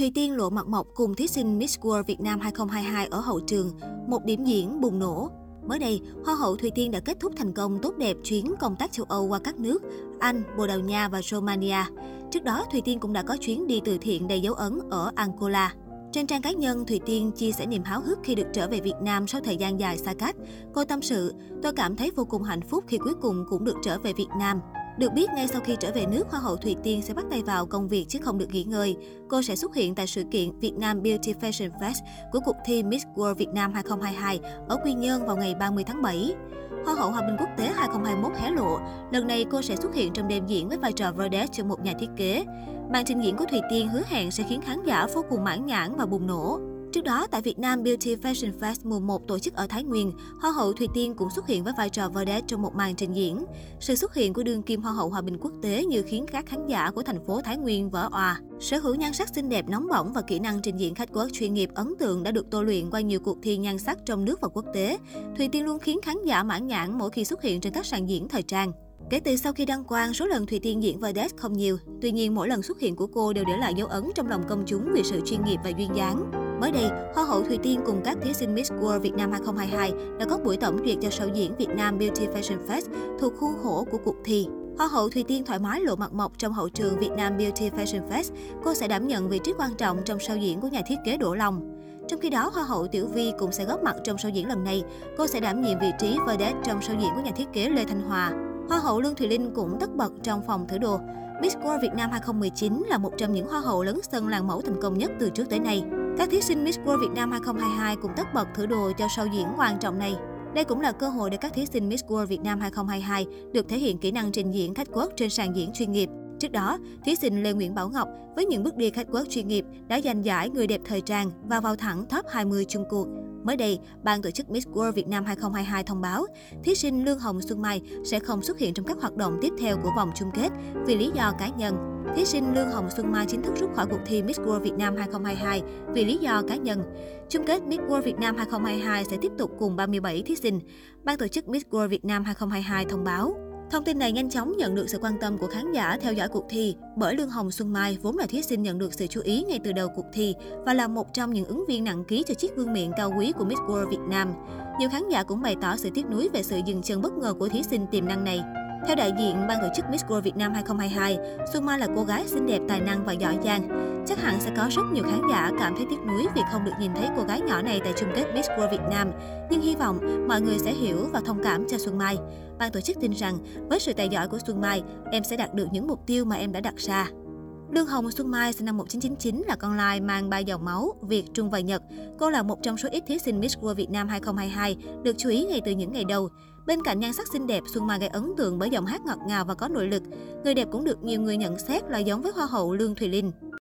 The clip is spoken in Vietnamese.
Thùy Tiên lộ mặt mộc cùng thí sinh Miss World Việt Nam 2022 ở hậu trường, một điểm diễn bùng nổ. Mới đây, Hoa hậu Thùy Tiên đã kết thúc thành công tốt đẹp chuyến công tác châu Âu qua các nước Anh, Bồ Đào Nha và Romania. Trước đó, Thùy Tiên cũng đã có chuyến đi từ thiện đầy dấu ấn ở Angola. Trên trang cá nhân, Thùy Tiên chia sẻ niềm háo hức khi được trở về Việt Nam sau thời gian dài xa cách. Cô tâm sự, tôi cảm thấy vô cùng hạnh phúc khi cuối cùng cũng được trở về Việt Nam. Được biết, ngay sau khi trở về nước, Hoa hậu Thùy Tiên sẽ bắt tay vào công việc chứ không được nghỉ ngơi. Cô sẽ xuất hiện tại sự kiện Việt Nam Beauty Fashion Fest của cuộc thi Miss World Việt Nam 2022 ở Quy Nhơn vào ngày 30 tháng 7. Hoa hậu Hòa bình quốc tế 2021 hé lộ, lần này cô sẽ xuất hiện trong đêm diễn với vai trò Verdes cho một nhà thiết kế. Màn trình diễn của Thùy Tiên hứa hẹn sẽ khiến khán giả vô cùng mãn nhãn và bùng nổ. Trước đó, tại Việt Nam Beauty Fashion Fest mùa 1 tổ chức ở Thái Nguyên, Hoa hậu Thùy Tiên cũng xuất hiện với vai trò vedette trong một màn trình diễn. Sự xuất hiện của đương kim Hoa hậu Hòa bình quốc tế như khiến các khán giả của thành phố Thái Nguyên vỡ òa. Sở hữu nhan sắc xinh đẹp nóng bỏng và kỹ năng trình diễn khách quốc chuyên nghiệp ấn tượng đã được tô luyện qua nhiều cuộc thi nhan sắc trong nước và quốc tế. Thùy Tiên luôn khiến khán giả mãn nhãn mỗi khi xuất hiện trên các sàn diễn thời trang. Kể từ sau khi đăng quang, số lần Thùy Tiên diễn Vedette không nhiều. Tuy nhiên, mỗi lần xuất hiện của cô đều để lại dấu ấn trong lòng công chúng vì sự chuyên nghiệp và duyên dáng. Mới đây, Hoa hậu Thùy Tiên cùng các thí sinh Miss World Việt Nam 2022 đã có buổi tổng duyệt cho show diễn Việt Nam Beauty Fashion Fest thuộc khuôn khổ của cuộc thi. Hoa hậu Thùy Tiên thoải mái lộ mặt mộc trong hậu trường Việt Nam Beauty Fashion Fest. Cô sẽ đảm nhận vị trí quan trọng trong show diễn của nhà thiết kế Đỗ Long. Trong khi đó, Hoa hậu Tiểu Vi cũng sẽ góp mặt trong show diễn lần này. Cô sẽ đảm nhiệm vị trí vedette trong show diễn của nhà thiết kế Lê Thanh Hòa. Hoa hậu Lương Thùy Linh cũng tất bật trong phòng thử đồ. Miss World Việt Nam 2019 là một trong những hoa hậu lớn sân làng mẫu thành công nhất từ trước tới nay. Các thí sinh Miss World Việt Nam 2022 cũng tất bật thử đồ cho show diễn quan trọng này. Đây cũng là cơ hội để các thí sinh Miss World Việt Nam 2022 được thể hiện kỹ năng trình diễn khách quốc trên sàn diễn chuyên nghiệp. Trước đó, thí sinh Lê Nguyễn Bảo Ngọc với những bước đi khách quốc chuyên nghiệp đã giành giải người đẹp thời trang và vào thẳng top 20 chung cuộc. Mới đây, ban tổ chức Miss World Việt Nam 2022 thông báo, thí sinh Lương Hồng Xuân Mai sẽ không xuất hiện trong các hoạt động tiếp theo của vòng chung kết vì lý do cá nhân. Thí sinh Lương Hồng Xuân Mai chính thức rút khỏi cuộc thi Miss World Việt Nam 2022 vì lý do cá nhân. Chung kết Miss World Việt Nam 2022 sẽ tiếp tục cùng 37 thí sinh. Ban tổ chức Miss World Việt Nam 2022 thông báo. Thông tin này nhanh chóng nhận được sự quan tâm của khán giả theo dõi cuộc thi, bởi Lương Hồng Xuân Mai vốn là thí sinh nhận được sự chú ý ngay từ đầu cuộc thi và là một trong những ứng viên nặng ký cho chiếc vương miện cao quý của Miss World Việt Nam. Nhiều khán giả cũng bày tỏ sự tiếc nuối về sự dừng chân bất ngờ của thí sinh tiềm năng này. Theo đại diện ban tổ chức Miss World Việt Nam 2022, Xuân Mai là cô gái xinh đẹp, tài năng và giỏi giang. Chắc hẳn sẽ có rất nhiều khán giả cảm thấy tiếc nuối vì không được nhìn thấy cô gái nhỏ này tại chung kết Miss World Việt Nam. Nhưng hy vọng mọi người sẽ hiểu và thông cảm cho Xuân Mai. Ban tổ chức tin rằng với sự tài giỏi của Xuân Mai, em sẽ đạt được những mục tiêu mà em đã đặt ra. Lương Hồng Xuân Mai sinh năm 1999 là con lai mang ba dòng máu Việt, Trung và Nhật. Cô là một trong số ít thí sinh Miss World Việt Nam 2022 được chú ý ngay từ những ngày đầu. Bên cạnh nhan sắc xinh đẹp, Xuân Mai gây ấn tượng bởi giọng hát ngọt ngào và có nội lực. Người đẹp cũng được nhiều người nhận xét là giống với Hoa hậu Lương Thùy Linh.